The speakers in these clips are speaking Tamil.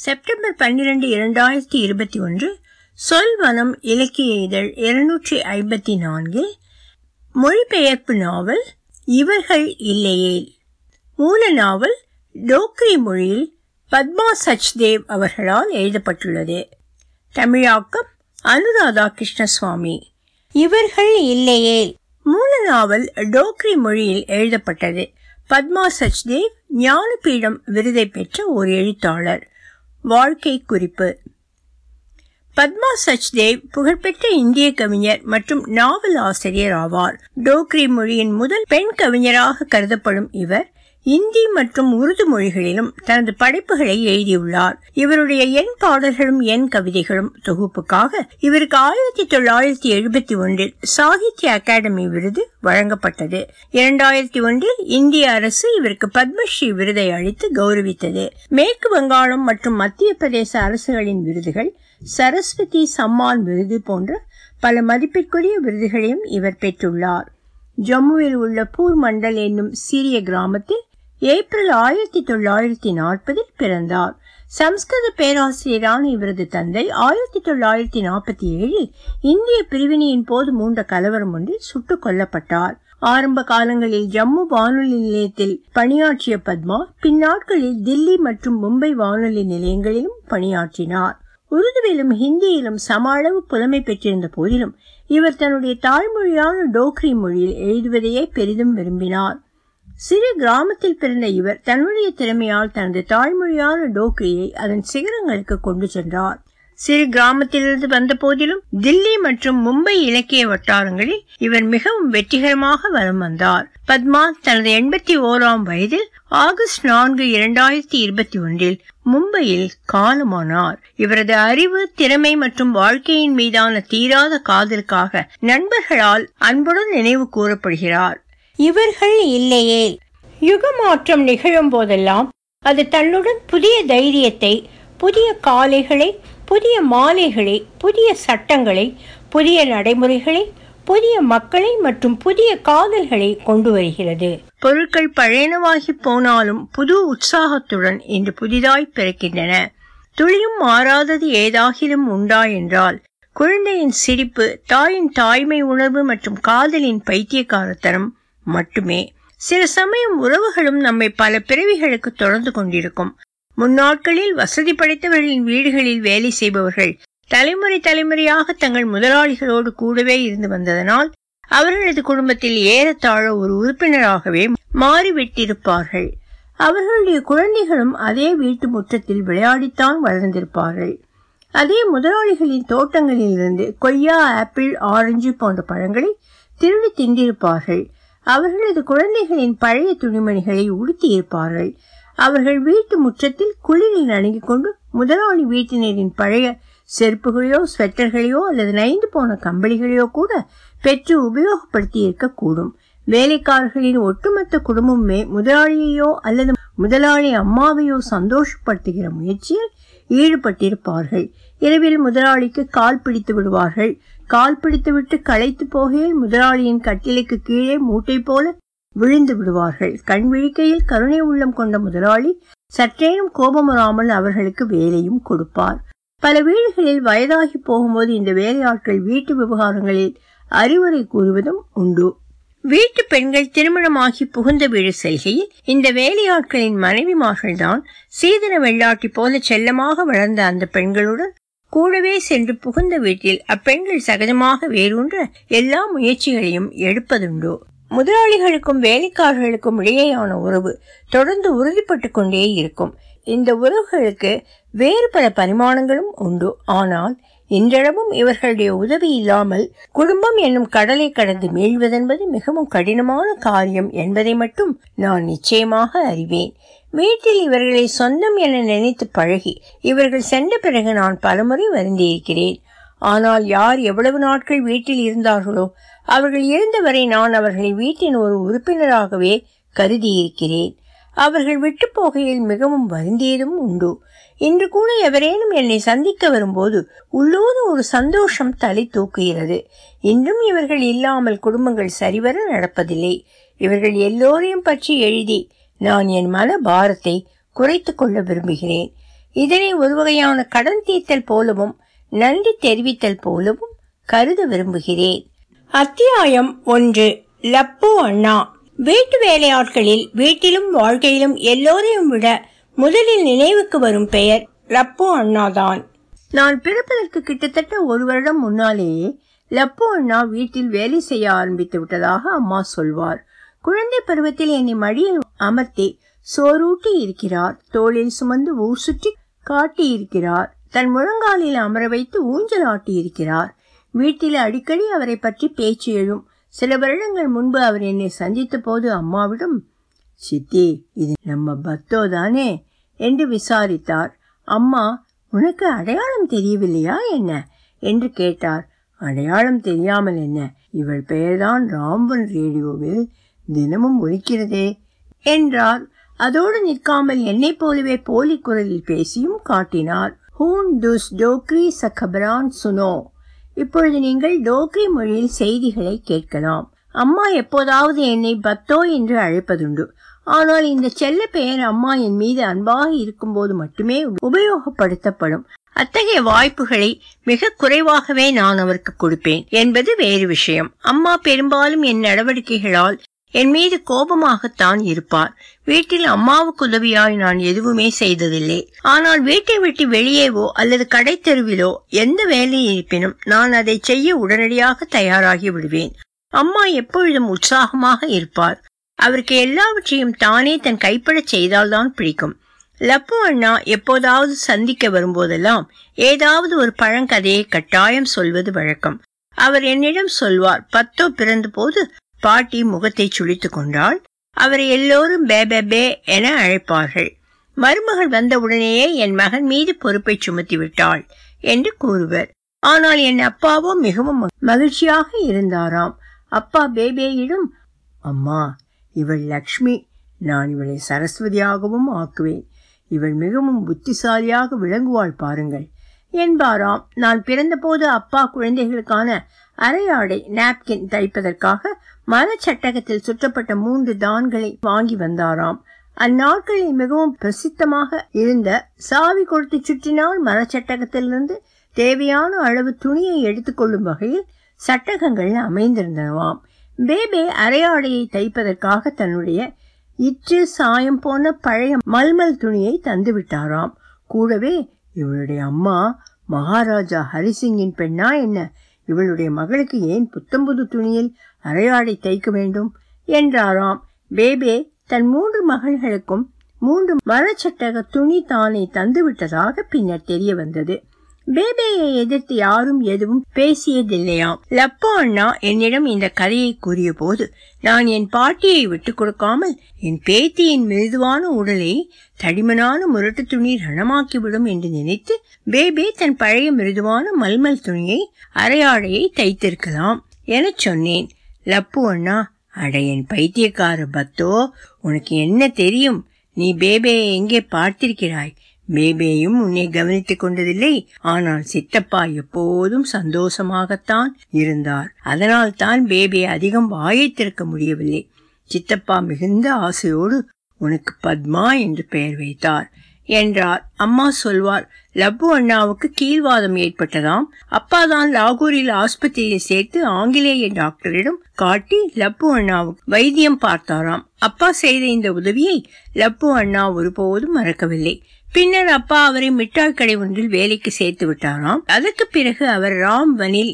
செப்டம்பர் பன்னிரண்டு இரண்டாயிரத்தி இருபத்தி ஒன்று சொல்வனம் இலக்கிய இதழ் இருநூற்றி ஐம்பத்தி நான்கில் மொழிபெயர்ப்பு நாவல் இவர்கள் இல்லையேல் மூல நாவல் டோக்ரி மொழியில் பத்மா சச்தேவ் அவர்களால் எழுதப்பட்டுள்ளது. தமிழாக்கம் அனுராதா கிருஷ்ணசுவாமி. இவர்கள் இல்லையேல் மூல நாவல் டோக்ரி மொழியில் எழுதப்பட்டது. பத்மா சச்தேவ் ஞானபீடம் விருதை பெற்ற ஒரு எழுத்தாளர். வாழ்க்கை குறிப்பு பத்மா சச்தேவ் புகழ்பெற்ற இந்திய கவிஞர் மற்றும் நாவல் ஆசிரியர் ஆவார். டோக்ரி மொழியின் முதல் பெண் கவிஞராக கருதப்படும் இவர். இந்தி மற்றும் உருது மொழிகளிலும் தனது படைப்புகளை எழுதியுள்ளார். இவருடைய எண் பாடல்களும் எண் கவிதைகளும் தொகுப்புக்காக இவருக்கு ஆயிரத்தி தொள்ளாயிரத்தி எழுபத்தி ஒன்றில் சாகித்ய அகாடமி விருது வழங்கப்பட்டது. இரண்டாயிரத்தி ஒன்றில் இந்திய அரசு இவருக்கு பத்மஸ்ரீ விருதை அளித்து கௌரவித்தது. மேற்கு வங்காளம் மற்றும் மத்திய பிரதேச அரசுகளின் விருதுகள் சரஸ்வதி சம்மான் விருது போன்ற பல மதிப்பிற்குரிய விருதுகளையும் இவர் பெற்றுள்ளார். ஜம்முவில் உள்ள பூர் மண்டல் என்னும் சிறிய கிராமத்தில் ஏப்ரல் ஆயிரத்தி தொள்ளாயிரத்தி நாற்பதில் பிறந்தார். சம்ஸ்கிருத பேராசிரியரான இவரது தந்தை ஆயிரத்தி தொள்ளாயிரத்தி நாற்பத்தி ஏழில் இந்திய பிரிவினையின் போது மூண்ட கலவரம் ஒன்றில் சுட்டுக் கொல்லப்பட்டார். ஆரம்ப காலங்களில் ஜம்மு வானொலி நிலையத்தில் பணியாற்றிய பத்மா பின்னாட்களில் தில்லி மற்றும் மும்பை வானொலி நிலையங்களிலும் பணியாற்றினார். உருதுவிலும் ஹிந்தியிலும் சம அளவு புலமை பெற்றிருந்த போதிலும் இவர் தன்னுடைய தாய்மொழியான டோக்ரி மொழியில் எழுதுவதையே பெரிதும் விரும்பினார். சிறு கிராமத்தில் பிறந்த இவர் தன்னுடைய திறமையால் தனது தாய்மொழியான டோக்ரியை அதன் சிகரங்களுக்கு கொண்டு சென்றார். சிறு கிராமத்திலிருந்து வந்த போதிலும் தில்லி மற்றும் மும்பை இலக்கிய வட்டாரங்களில் இவர் மிகவும் வெற்றிகரமாக வலம் வந்தார். பத்மா தனது எண்பத்தி ஓராம் வயதில் ஆகஸ்ட் நான்கு இரண்டாயிரத்தி இருபத்தி ஒன்றில் மும்பையில் காலமானார். இவரது அறிவு திறமை மற்றும் வாழ்க்கையின் மீதான தீராத காதலுக்காக நண்பர்களால் அன்புடன் நினைவு கூறப்படுகிறார். இவர்கள் இல்லையே. யுகமாற்றம் நிகழும் போதெல்லாம் அது தன்னுடன் புதிய தைரியத்தை புதிய காலைகளை புதிய மாலைகளை புதிய சட்டங்களை புதிய நடைமுறைகளை புதிய மக்களை மற்றும் புதிய காதல்களை கொண்டு வருகிறது. பொருட்கள் பழையனவாகி போனாலும் புது உற்சாகத்துடன் இன்று புதிதாய் பிறக்கின்றன. துளியும் மாறாதது ஏதாகிலும் உண்டா என்றால் குழந்தையின் சிரிப்பு தாயின் தாய்மை உணர்வு மற்றும் காதலின் பைத்தியக்காரத்தனம் மட்டுமே. சில சமயம் உறவுகளும் நம்மை பல பிறவிகளுக்கு தொடர்ந்து கொண்டிருக்கும். முன்னாட்களில் வசதி படைத்தவர்களின் வீடுகளில் வேலை செய்பவர்கள் தலைமுறை தலைமுறையாக தங்கள் முதலாளிகளோடு கூடவே இருந்து வந்ததனால் அவர்களது குடும்பத்தில் ஏறத்தாழ ஒரு உறுப்பினராகவே மாறிவிட்டிருப்பார்கள். அவர்களுடைய குழந்தைகளும் அதே வீட்டு முற்றத்தில் விளையாடித்தான் வளர்ந்திருப்பார்கள். அதே முதலாளிகளின் தோட்டங்களில் இருந்து கொய்யா ஆப்பிள் ஆரஞ்சு போன்ற பழங்களை திருடி திண்டிருப்பார்கள் அவர்களது குழந்தைகளின் பழைய துணிமணிகளை உடுத்தியிருப்பார்கள் அவர்கள் வீட்டு முற்றத்தில் குளிரில் நடுங்கிக் கொண்டு முதலாளி வீட்டினரின் பழைய செருப்புகளையோ ஸ்வெட்டர்களையோ அல்லது நைந்து போன கம்பளிகளையோ கூட பெற்று உபயோகப்படுத்தி இருக்கக்கூடும். வேலைக்காரர்களின் ஒட்டுமொத்த குடும்பமே முதலாளியையோ அல்லது முதலாளி அம்மாவையோ சந்தோஷப்படுத்துகிற முயற்சியில் ஈடுபட்டிருப்பார்கள். இரவில் முதலாளிக்கு கால் பிடித்து விடுவார்கள். கால் பிடித்துவிட்டு களைத்து போகையில் முதலாளியின் கட்டிலைக்கு கீழே மூட்டை போல விழுந்து விடுவார்கள். கண் விழிக்கையில் கருணை உள்ளம் கொண்ட முதலாளி சற்றேனும் கோபமுறாமல் அவர்களுக்கு வேலையும் கொடுப்பார். பல வீடுகளில் வயதாகி போகும்போது இந்த வேலையாட்கள் வீட்டு விவகாரங்களில் அறிவுரை கூறுவதும் உண்டு. வீட்டு பெண்கள் திருமணமாகி புகுந்த வீடு செல்கையில் இந்த வேலையாட்களின் மனைவிமார்கள்தான் சீதன வெள்ளாட்டி போல செல்லமாக வளர்ந்த அந்த பெண்களுடன் கூடவே சென்று புகுந்த வீட்டில் அப்பெண்கள் சகஜமாக வேரூன்ற எல்லா முயற்சிகளையும் எடுப்பதுண்டு. முதலாளிகளுக்கும் வேலைக்காரர்களுக்கும் இடையேயான உறவு தொடர்ந்து உறுதிப்பட்டு கொண்டே இருக்கும். இந்த உறவுகளுக்கு வேறு பல பரிமாணங்களும் உண்டு. ஆனால் இன்றளவும் இவர்களுடைய உதவி இல்லாமல் குடும்பம் என்னும் கடலை கடந்து மீள்வதென்பது மிகவும் கடினமான காரியம் என்பதை மட்டும் நான் நிச்சயமாக அறிவேன். வீட்டில் இவர்களை சொந்தம் என நினைத்து பழகி இவர்கள் சென்ற பிறகு நான் பலமுறை வருந்தியிருக்கிறேன். ஆனால் யார் எவ்வளவு நாட்கள் வீட்டில் இருந்தார்களோ அவர்கள் இருந்தவரை நான் அவர்களை வீட்டின் ஒரு உறுப்பினராகவே கருதியிருக்கிறேன். அவர்கள் விட்டு போகையில் மிகவும் வருந்தியதும் உண்டு. இன்று கூட எவரேனும் என்னை சந்திக்க வரும்போது உள்ளூர் ஒரு சந்தோஷம் தலை தூக்குகிறது. இன்றும் இவர்கள் இல்லாமல் குடும்பங்கள் சரிவர நடப்பதில்லை. இவர்கள் எல்லோரையும் பற்றி எழுதி நான் என் மன பாரத்தை குறைத்து கொள்ள விரும்புகிறேன். இதனை ஒரு வகையான கடன் தீர்த்தல் போலவும் நன்றி தெரிவித்தல் போலவும் கருத விரும்புகிறேன். அத்தியாயம் ஒன்று. லப்போ அண்ணா. வீட்டு வேலையாட்களில் வீட்டிலும் வாழ்க்கையிலும் எல்லோரையும் விட முதலில் நினைவுக்கு வரும் பெயர் லப்பு அண்ணாதான். நான் பிறப்பதற்கு கிட்டத்தட்ட ஒரு வருடம் முன்னாலேயே லப்பு அண்ணா வீட்டில் வேலை செய்ய ஆரம்பித்து விட்டதாக அம்மா சொல்வார். குழந்தை பருவத்தில் என்னை மடியில் அமர்த்தி சோரூட்டி இருக்கிறார். தோளில் சுமந்து ஊர் சுற்றி காட்டி இருக்கிறார். தன் முழங்காலில் அமர வைத்து ஊஞ்சல் ஆட்டி இருக்கிறார். வீட்டில் அடிக்கடி அவரை பற்றி பேச்சு எழும். சில வருடங்கள் முன்பு அவர் என்னை சந்தித்த போது அம்மாவிடம் சித்தி இது நம்ம பத்தோ தானே என்று விசாரித்தார். அம்மா உனக்கு அடையாளம் தெரியவில்லையா என்ன? என்று கேட்டார். அடையாளம் தெரியாமல் என்ன? இவள் பெயர்தான் ராம்பன் ரேடியோவில் தினமும் ஒலிக்கிறதே என்றார். அதோடு நிற்காமல் என்னைப் போலவே போலி குரலில் பேசியும் காட்டினார். ஹூன் துஸ் டோக்ரி சகபரான் சுனோ. இப்பொழுது நீங்கள் டோக்ரி மொழியில் செய்திகளை கேட்கலாம். அம்மா எப்போதாவது என்னை பத்தோ என்று அழைப்பதுண்டு. ஆனால் இந்த செல்ல பெயர் அம்மா என் மீது அன்பாக இருக்கும்போது மட்டுமே உபயோகப்படுத்தப்படும். அத்தகைய வாய்ப்புகளை மிக குறைவாகவே நான் அவருக்கு கொடுப்பேன் என்பது வேறு விஷயம். அம்மா பெரும்பாலும் என் நடவடிக்கைகளால் என் மீது கோபமாகத்தான் இருப்பார். வீட்டில் அம்மாவுக்கு உதவியாய் நான் எதுவுமே செய்ததில்லை. ஆனால் வீட்டை விட்டு வெளியேவோ அல்லது கடை தெருவிலோ எந்த வேலை இருப்பினும் நான் அதை செய்ய உடனடியாக தயாராகி விடுவேன். அம்மா எப்பொழுதும் உற்சாகமாக இருப்பார் அவருக்கு எல்லாவற்றையும் தானே தன் கைப்படச் செய்தால்தான் பிடிக்கும். லப்பு அண்ணா எப்போதாவது சந்திக்க வரும்போதெல்லாம் ஏதாவது ஒரு பழங்கதையை கட்டாயம் சொல்வது வழக்கம். அவர் என்னிடம் சொல்வார் பத்தோ பிறந்த போது பாட்டி முகத்தை சுழித்துக் கொண்டாள். அவரை எல்லோரும் பே பே என அழைப்பார்கள். மருமகள் வந்தவுடனேயே என் மகன் மீது பொறுப்பை சுமத்தி விட்டாள் என்று கூறுவர். ஆனால் என் அப்பாவோ மிகவும் மகிழ்ச்சியாக இருந்தாராம். அப்பா பேபேயிடம் அம்மா இவள் லக்ஷ்மி நான் இவளை சரஸ்வதியாகவும் ஆக்குவேன். இவள் மிகவும் புத்திசாலியாக விளங்குவாள் பாருங்கள். என்பாராம் நான் பிறந்தபோது அப்பா குழந்தைகளுக்கான அரையாடை நாப்கின் தைப்பதற்காக மரச்சட்டகத்தில் சுற்றப்பட்ட மூன்று தான்களை வாங்கி வந்தாராம். அந்நாட்களில் மிகவும் பிரசித்தமாக இருந்த சாவி கொடுத்து சுற்றினால் மரச்சட்டகத்திலிருந்து தேவையான அளவு துணியை எடுத்துக்கொள்ளும் வகையில் சட்டகங்கள் அமைந்திருந்தனவாம். பேபே அரையாடையை தைப்பதற்காக தன்னுடைய இற்று சாயம் போன பழைய மல்மல் துணியை தந்து விட்டாராம் கூடவே இவளுடைய அம்மா மகாராஜா ஹரிசிங்கின் பெண்ணா என்ன? இவளுடைய மகளுக்கு ஏன் புத்தம்புது துணியில் அரையாடை தைக்க வேண்டும்? என்றாராம். பேபே தன் மூன்று மகள்களுக்கும் மூன்று மரச்சட்டக துணி தானே தந்துவிட்டதாக பின்னர் தெரிய வந்தது பேபேயை எதிர்த்து யாரும் எதுவும் பேசியதில்லையாம். லப்போ அண்ணா என்னிடம் இந்த கதையை கூறிய போது நான் என் பாட்டியை விட்டு கொடுக்காமல் என் பேத்தியின் மிருதுவான உடலை தடிமனான முரட்டு துணி ரணமாக்கிவிடும் என்று நினைத்து பேபே தன் பழைய மிருதுவான மல்மல் துணியை அரையாடையை தைத்திருக்கலாம் என சொன்னேன். லப்பு அண்ணா அட என் பைத்தியக்கார பத்தோ உனக்கு என்ன தெரியும்? நீ பேபேயை எங்கே பார்த்திருக்கிறாய்? பேபேயும் உன்னை கவனித்துக் கொண்டதில்லை. ஆனால் சித்தப்பா எப்போதும் சந்தோஷமாகத்தான் இருந்தார். அதனால் தான் பேபே அதிகம் வாயை திறக்க முடியவில்லை. சித்தப்பா மிகுந்த ஆசையோடு உனக்கு பத்மா என்று பெயர் வைத்தார். என்றார். அம்மா சொல்வார் லப்பு அண்ணாவுக்கு கீழ்வாதம் ஏற்பட்டதாம். அப்பா தான் லாகூரில் ஆஸ்பத்திரியில் சேர்த்து ஆங்கிலேய டாக்டரிடம் காட்டி லப்பு அண்ணாவுக்கு வைத்தியம் பார்த்தாராம். அப்பா செய்த இந்த உதவியை லப்பு அண்ணா ஒருபோதும் மறக்கவில்லை. பின்னர் அப்பா அவரை மிட்டாய் கடை ஒன்றில் வேலைக்கு சேர்த்து விட்டாராம். அதற்கு பிறகு அவர் ராம்வனில்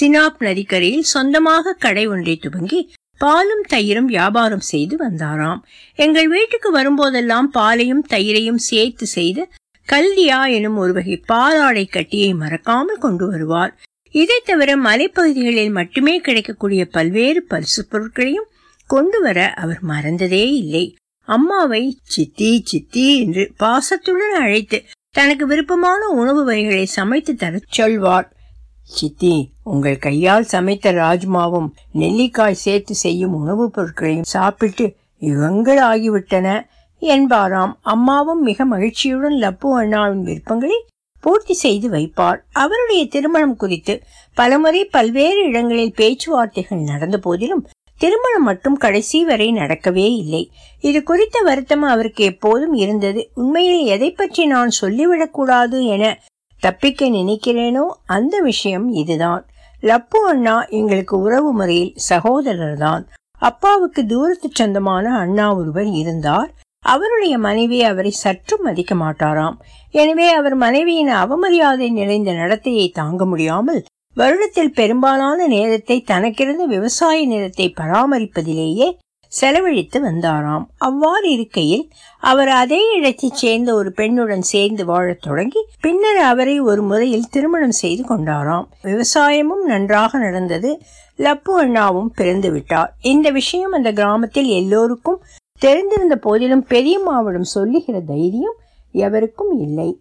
சினாப் நதிக்கரையில் சொந்தமாக கடை ஒன்றை துவங்கி பாலும் தயிரும் வியாபாரம் செய்து வந்தாராம். எங்கள் வீட்டுக்கு வரும்போதெல்லாம் பாலையும் தயிரையும் சேர்த்து செய்து கல்தியா எனும் ஒரு வகை பாலாடை கட்டியை மறக்காமல் கொண்டு வருவார். இதை தவிர மலைப்பகுதிகளில் மட்டுமே கிடைக்கக்கூடிய பல்வேறு பரிசு பொருட்களையும் கொண்டு வர அவர் மறந்ததே இல்லை. அம்மாவை சித்தி சித்தி என்று பாசத்துடன் அழைத்து தனக்கு விருப்பமான உணவு வகைகளை சமைத்து தர சொல்வார் சித்தி உங்கள் கையால் சமைத்த ராஜ்மாவும் நெல்லிக்காய் சேர்த்து செய்யும் உணவுப் பொருட்களையும் சாப்பிட்டு யுகங்கள் ஆகிவிட்டன என்பாராம். அம்மாவும் மிக மகிழ்ச்சியுடன் லப்பு அண்ணாவின் விருப்பங்களை பூர்த்தி செய்து வைப்பார் அவருடைய திருமணம் குறித்து பலமுறை பல்வேறு இடங்களில் பேச்சுவார்த்தைகள் நடந்த போதிலும் திருமணம் மட்டும் கடைசி வரை நடக்கவே இல்லை. இது குறித்த வருத்தம் அவருக்கு எப்போதும் இருந்தது. உண்மையில் எதை பற்றி நான் சொல்லிவிடக்கூடாது என தப்பிக்க நினைக்கிறேனோ அந்த விஷயம் இதுதான். லப்பு அண்ணா எங்களுக்கு உறவு முறையில் சகோதரர் தான் அப்பாவுக்கு தூரத்து சொந்தமான அண்ணா ஒருவர் இருந்தார். அவருடைய மனைவி அவரை சற்றும் மதிக்க மாட்டாராம். எனவே அவர் மனைவியின் அவமரியாதை நிறைந்த நடத்தையை தாங்க முடியாமல் வருடத்தில் பெரும்பாலான நேரத்தை தனக்கிருந்த விவசாய நிலத்தை பராமரிப்பதிலேயே செலவழித்து வந்தாராம். அவ்வாறு இருக்கையில் அவர் அதே இடத்தைச் சேர்ந்த ஒரு பெண்ணுடன் சேர்ந்து வாழத் தொடங்கி பின்னர் அவரை ஒரு முறையில் திருமணம் செய்து கொண்டாராம். விவசாயமும் நன்றாக நடந்தது. லப்பு அண்ணாவும் பிறந்து விட்டார். இந்த விஷயம் அந்த கிராமத்தில் எல்லோருக்கும் தெரிந்திருந்த போதிலும் பெரியம்மாவிடம் சொல்லுகிற தைரியம் எவருக்கும் இல்லை.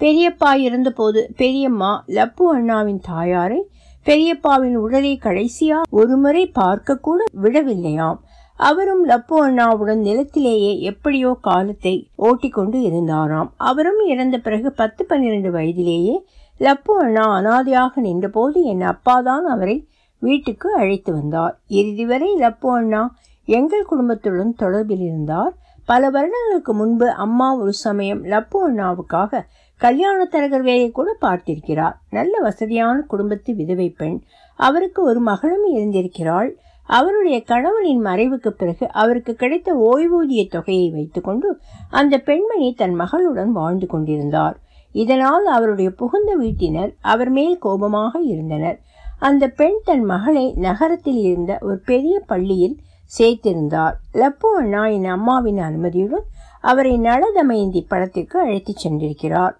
பெரியப்பா இருந்தபோது பெரியம்மா லப்பு அண்ணாவின் தாயாரை பெரியப்பாவின் உடலை கடைசியா ஒருமுறை பார்க்க கூட விடவில்லையாம். அவரும் லப்பு அண்ணாவுடன் நிலத்திலேயே எப்படியோ காலத்தை ஓட்டிக்கொண்டு இருந்தாராம். அவரும் இறந்த பிறகு பத்து பன்னிரண்டு வயதிலேயே லப்பு அண்ணா அனாதையாக நின்றபோது என் அப்பாதான் அவரை வீட்டுக்கு அழைத்து வந்தார். இறுதி வரை லப்பு அண்ணா எங்கள் குடும்பத்துடன் தொடர்பில் இருந்தார். பல வருடங்களுக்கு முன்பு அம்மா ஒரு சமயம் லப்பு அண்ணாவுக்காக கல்யாண தரகர் கூட பார்த்திருக்கிறார். நல்ல வசதியான குடும்பத்து விதவை பெண். அவருக்கு ஒரு மகளும் இருந்திருக்கிறாள். அவருடைய கணவனின் மறைவுக்கு பிறகு அவருக்கு கிடைத்த ஓய்வூதிய தொகையை வைத்துக்கொண்டு அந்த பெண்மணி தன் மகளுடன் வாழ்ந்து கொண்டிருந்தார். இதனால் அவருடைய புகுந்த வீட்டினர் அவர் மேல் கோபமாக இருந்தனர். அந்த பெண் தன் மகளை நகரத்தில் இருந்த ஒரு பெரிய பள்ளியில் சேர்த்திருந்தார். லப்பு அண்ணா என் அம்மாவின் அனுமதியுடன் அவரை நலதமயந்தி படத்திற்கு அழைத்துச் சென்றிருக்கிறார்.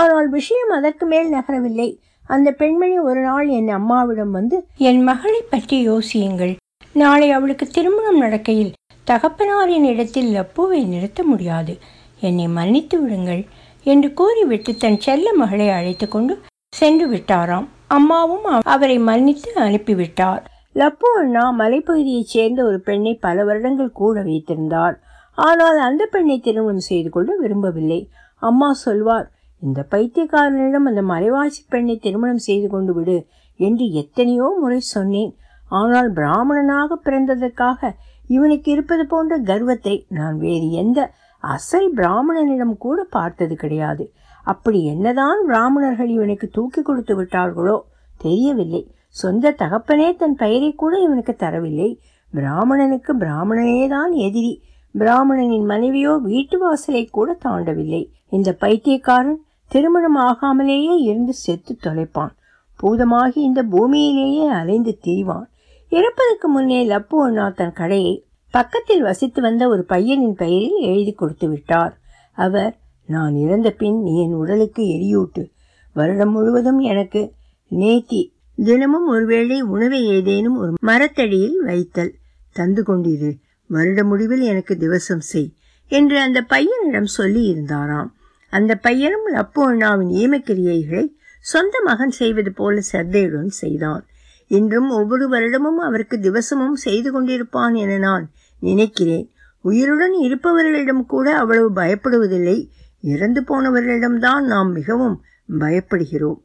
ஆனால் விஷயம் அதற்கு மேல் நகரவில்லை. அந்த பெண்மணி ஒரு நாள் என் அம்மாவிடம் வந்து என் மகளை பற்றி யோசியுங்கள். நாளை அவளுக்கு திருமணம் நடக்கையில் தகப்பனாரின் இடத்தில் லப்புவை நிறுத்த முடியாது. என்னை மன்னித்து விடுங்கள் என்று கூறிவிட்டு தன் செல்ல மகளை அழைத்து கொண்டு சென்று விட்டாராம். அம்மாவும் அவரை மன்னித்து அனுப்பிவிட்டார். லப்பு அண்ணா மலைப்பகுதியைச் சேர்ந்த ஒரு பெண்ணை பல வருடங்கள் கூட வைத்திருந்தார். ஆனால் அந்த பெண்ணை திருமணம் செய்து கொள்ள விரும்பவில்லை. அம்மா சொல்வார் இந்த பைத்தியக்காரனிடம் அந்த மறைவாசி பெண்ணை திருமணம் செய்து கொண்டு விடு என்று எத்தனையோ முறை சொன்னேன். ஆனால் பிராமணனாக பிறந்ததற்காக இவனுக்கு இருப்பது போன்ற கர்வத்தை நான் வேறு எந்த அசல் பிராமணனிடம் கூட பார்த்தது கிடையாது. அப்படி என்னதான் பிராமணர்கள் இவனுக்கு தூக்கி கொடுத்து விட்டார்களோ தெரியவில்லை. சொந்த தகப்பனே தன் பெயரை கூட இவனுக்கு தரவில்லை. பிராமணனுக்கு பிராமணனே தான் எதிரி. பிராமணனின் மனைவியோ வீட்டு வாசலை கூட தாண்டவில்லை. இந்த பைத்தியக்காரன் திருமணம் ஆகாமலேயே இருந்து செத்து தொலைப்பான். பூதமாகி இந்த பூமியிலேயே அலைந்து திரிவான். இறப்பதற்கு முன்னே லப்பு அண்ணா தன் கடையை பக்கத்தில் வசித்து வந்த ஒரு பையனின் பெயரில் எழுதி கொடுத்து விட்டார். அவர் நான் இறந்த பின் நீ என் உடலுக்கு எரியூட்டு. வருடம் முழுவதும் எனக்கு நேத்தி தினமும் ஒருவேளை உணவை ஏதேனும் ஒரு மரத்தடியில் வைத்தல் தந்து கொண்டிரு. வருட முடிவில் எனக்கு திவசம் செய் என்று அந்த பையனிடம் சொல்லி இருந்தாராம். அந்த பையனும் லப்பு அண்ணாவின் ஈமக்கிரியைகளை சொந்த மகன் செய்வது போல சர்தையுடன் செய்தான். இன்றும் ஒவ்வொரு வருடமும் அவருக்கு திவசமும் செய்து கொண்டிருப்பான் என நான் நினைக்கிறேன். உயிருடன் இருப்பவர்களிடம் கூட அவ்வளவு பயப்படுவதில்லை. இறந்து போனவர்களிடம்தான் நாம் மிகவும் பயப்படுகிறோம்.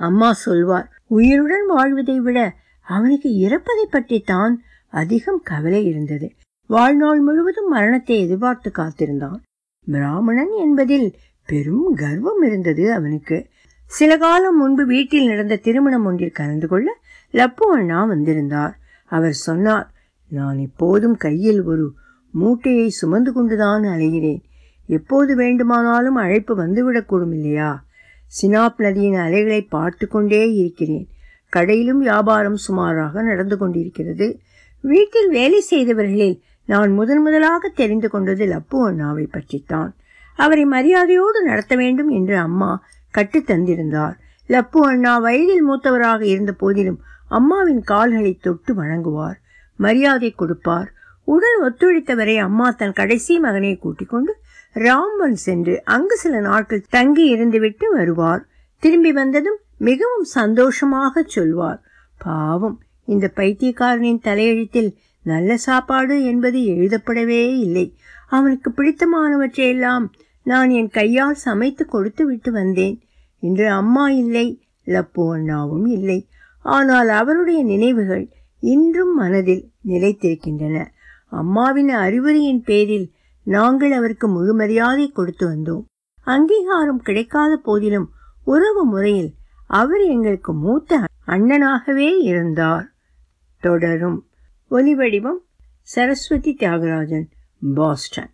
அம்மா சொல்வார் உயிருடன் வாழ்வதை விட அவனுக்கு இறப்பதை பற்றி தான் அதிகம் கவலை இருந்தது. வாழ்நாள் முழுவதும் மரணத்தை எதிர்பார்த்து காத்திருந்தான். பிராமணன் என்பதில் பெரும் கர்வம் இருந்தது அவனுக்கு. சில காலம் முன்பு வீட்டில் நடந்த திருமணம் ஒன்றில் கலந்து கொள்ள லப்பு அண்ணா வந்திருந்தார். அவர் சொன்னார் நான் எப்போதும் கையில் ஒரு மூட்டையை சுமந்து கொண்டுதான் அலைகிறேன். எப்போது வேண்டுமானாலும் அழைப்பு வந்துவிடக்கூடும் இல்லையா? சினாப் நதியின் அலைகளை பார்த்து கொண்டே இருக்கிறேன். கடையிலும் வியாபாரம் சுமாராக நடந்து கொண்டிருக்கிறது. வீட்டில் வேலை செய்தவர்களில் நான் முதன் முதலாக தெரிந்து கொண்டது லப்பு அண்ணாவை பற்றித்தான். அவரை மரியாதையோடு நடத்த வேண்டும் என்று அம்மா கட்டுத்தந்திருந்தார் லப்பு அண்ணா வயதில் மூத்தவராக இருந்த போதிலும் அம்மாவின் கால்களை தொட்டு வணங்குவார். மரியாதை கொடுப்பார். உடல் ஒத்துழைத்தவரை அம்மா தன் கடைசி மகனை கூட்டிக் கொண்டு ராம்பன் சென்று அங்கு சில நாட்கள் தங்கி இருந்துவிட்டு வருவார். திரும்பி வந்ததும் மிகவும் சந்தோஷமாக சொல்வார். பாவம் இந்த பைத்தியக்காரனின் தலையெழுத்தில் நல்ல சாப்பாடு என்பது எழுதப்படவே இல்லை. அவனுக்கு பிடித்தமானவற்றையெல்லாம் நான் என் கையால் சமைத்து கொடுத்து விட்டு வந்தேன். இன்று அம்மா இல்லை லப்பு அண்ணாவும் இல்லை. ஆனால் அவருடைய நினைவுகள் இன்றும் மனதில் நிலைத்திருக்கின்றன. அம்மாவின் அறிவுரையின் பேரில் நாங்கள் அவருக்கு முழு மரியாதை கொடுத்து வந்தோம். அங்கீகாரம் கிடைக்காத போதிலும் உறவு முறையில் அவர் எங்களுக்கு மூத்த அண்ணனாகவே இருந்தார். தொடரும். ஒலிவடிவம் சரஸ்வதி தியாகராஜன் பாஸ்டன்.